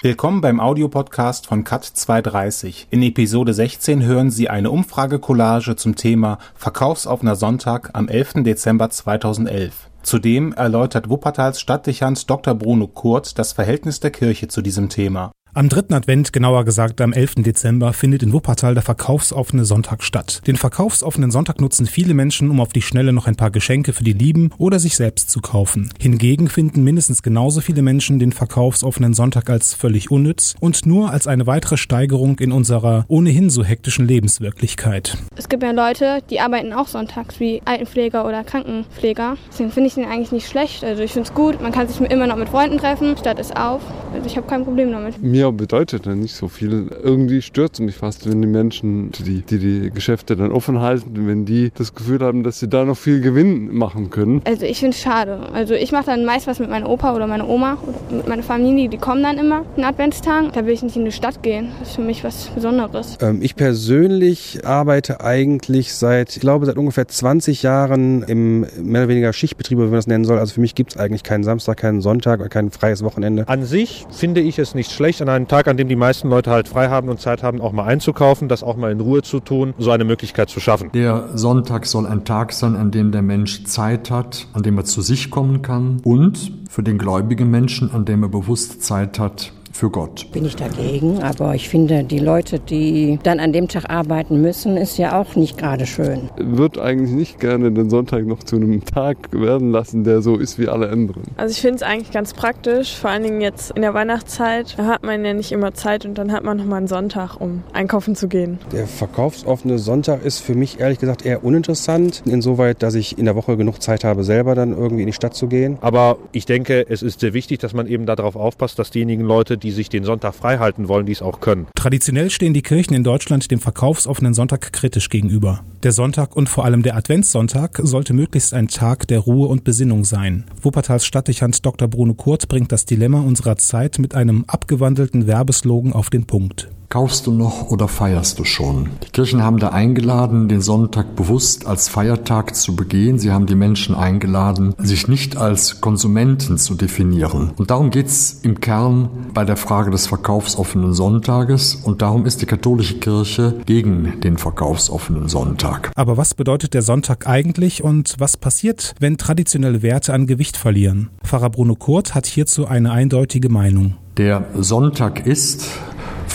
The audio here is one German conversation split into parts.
Willkommen beim Audiopodcast von Cut 230. In Episode 16 hören Sie eine Umfragecollage zum Thema Verkaufsoffener Sonntag am 11. Dezember 2011. Zudem erläutert Wuppertals Stadtdechant Dr. Bruno Kurt das Verhältnis der Kirche zu diesem Thema. Am dritten Advent, genauer gesagt am 11. Dezember, findet in Wuppertal der verkaufsoffene Sonntag statt. Den verkaufsoffenen Sonntag nutzen viele Menschen, um auf die Schnelle noch ein paar Geschenke für die Lieben oder sich selbst zu kaufen. Hingegen finden mindestens genauso viele Menschen den verkaufsoffenen Sonntag als völlig unnütz und nur als eine weitere Steigerung in unserer ohnehin so hektischen Lebenswirklichkeit. Es gibt ja Leute, die arbeiten auch sonntags wie Altenpfleger oder Krankenpfleger. Deswegen finde ich den eigentlich nicht schlecht. Also ich finde es gut, man kann sich immer noch mit Freunden treffen, Stadt ist auf. Also ich habe kein Problem damit. Mir bedeutet ja nicht so viel. Irgendwie stört es mich fast, wenn die Menschen, die, die die Geschäfte dann offen halten, wenn die das Gefühl haben, dass sie da noch viel Gewinn machen können. Also ich finde es schade. Also ich mache dann meist was mit meinem Opa oder meiner Oma oder mit meiner Familie. Die kommen dann immer in Adventstagen. Da will ich nicht in die Stadt gehen. Das ist für mich was Besonderes. Ähm, ich persönlich arbeite eigentlich seit, ich glaube, seit ungefähr 20 Jahren im mehr oder weniger Schichtbetrieb, wie man das nennen soll. Also für mich gibt es eigentlich keinen Samstag, keinen Sonntag oder kein freies Wochenende. An sich finde ich es nicht schlecht, an einem Tag, an dem die meisten Leute halt frei haben und Zeit haben, auch mal einzukaufen, das auch mal in Ruhe zu tun, so eine Möglichkeit zu schaffen. Der Sonntag soll ein Tag sein, an dem der Mensch Zeit hat, an dem er zu sich kommen kann und für den gläubigen Menschen, an dem er bewusst Zeit hat, für Gott. Bin ich dagegen, aber ich finde, die Leute, die dann an dem Tag arbeiten müssen, ist ja auch nicht gerade schön. Wird eigentlich nicht gerne den Sonntag noch zu einem Tag werden lassen, der so ist wie alle anderen. Also ich finde es eigentlich ganz praktisch, vor allen Dingen jetzt in der Weihnachtszeit. Da hat man ja nicht immer Zeit und dann hat man nochmal einen Sonntag, um einkaufen zu gehen. Der verkaufsoffene Sonntag ist für mich ehrlich gesagt eher uninteressant, insoweit, dass ich in der Woche genug Zeit habe, selber dann irgendwie in die Stadt zu gehen. Aber ich denke, es ist sehr wichtig, dass man eben darauf aufpasst, dass diejenigen Leute, die sich den Sonntag frei halten wollen, dies auch können. Traditionell stehen die Kirchen in Deutschland dem verkaufsoffenen Sonntag kritisch gegenüber. Der Sonntag und vor allem der Adventssonntag sollte möglichst ein Tag der Ruhe und Besinnung sein. Wuppertals Stadtdechant Dr. Bruno Kurt bringt das Dilemma unserer Zeit mit einem abgewandelten Werbeslogan auf den Punkt. Kaufst du noch oder feierst du schon? Die Kirchen haben da eingeladen, den Sonntag bewusst als Feiertag zu begehen. Sie haben die Menschen eingeladen, sich nicht als Konsumenten zu definieren. Und darum geht's im Kern bei der Frage des verkaufsoffenen Sonntages. Und darum ist die katholische Kirche gegen den verkaufsoffenen Sonntag. Aber was bedeutet der Sonntag eigentlich und was passiert, wenn traditionelle Werte an Gewicht verlieren? Pfarrer Bruno Kurt hat hierzu eine eindeutige Meinung. Der Sonntag ist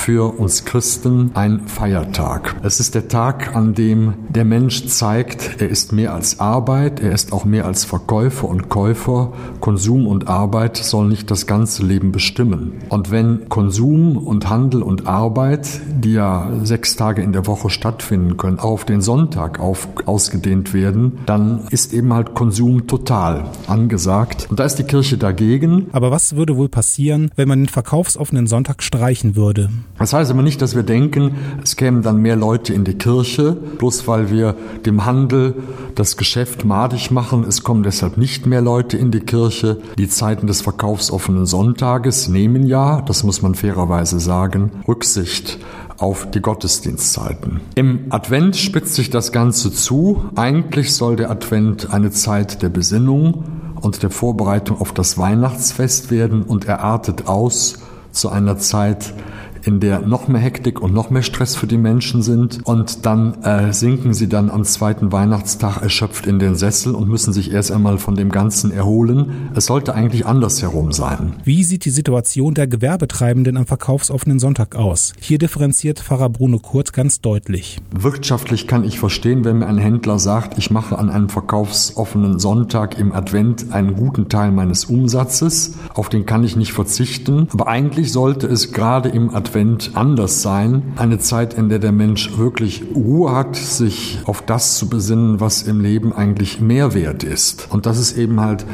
für uns Christen ein Feiertag. Es ist der Tag, an dem der Mensch zeigt, er ist mehr als Arbeit, er ist auch mehr als Verkäufer und Käufer. Konsum und Arbeit sollen nicht das ganze Leben bestimmen. Und wenn Konsum und Handel und Arbeit, die ja sechs Tage in der Woche stattfinden können, auf den Sonntag auf, ausgedehnt werden, dann ist eben halt Konsum total angesagt. Und da ist die Kirche dagegen. Aber was würde wohl passieren, wenn man den verkaufsoffenen Sonntag streichen würde? Das heißt aber nicht, dass wir denken, es kämen dann mehr Leute in die Kirche, bloß weil wir dem Handel das Geschäft madig machen. Es kommen deshalb nicht mehr Leute in die Kirche. Die Zeiten des verkaufsoffenen Sonntages nehmen ja, das muss man fairerweise sagen, Rücksicht auf die Gottesdienstzeiten. Im Advent spitzt sich das Ganze zu. Eigentlich soll der Advent eine Zeit der Besinnung und der Vorbereitung auf das Weihnachtsfest werden und er artet aus zu einer Zeit in der noch mehr Hektik und noch mehr Stress für die Menschen sind und dann äh, sinken sie dann am zweiten Weihnachtstag erschöpft in den Sessel und müssen sich erst einmal von dem Ganzen erholen. Es sollte eigentlich andersherum sein. Wie sieht die Situation der Gewerbetreibenden am verkaufsoffenen Sonntag aus? Hier differenziert Pfarrer Bruno Kurt ganz deutlich. Wirtschaftlich kann ich verstehen, wenn mir ein Händler sagt, ich mache an einem verkaufsoffenen Sonntag im Advent einen guten Teil meines Umsatzes. Auf den kann ich nicht verzichten. Aber eigentlich sollte es gerade im Advent Advent anders sein. Eine Zeit, in der der Mensch wirklich Ruhe hat, sich auf das zu besinnen, was im Leben eigentlich Mehrwert ist. Und das ist eben halt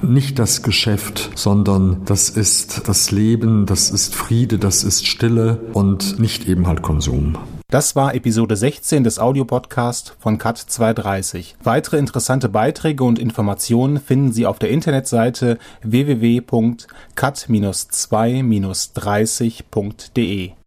nicht das Geschäft, sondern das ist das Leben, das ist Friede, das ist Stille und nicht eben halt Konsum. Das war Episode 16 des Audiopodcasts von Cut 230. Weitere interessante Beiträge und Informationen finden Sie auf der Internetseite www.cut-2-30.de.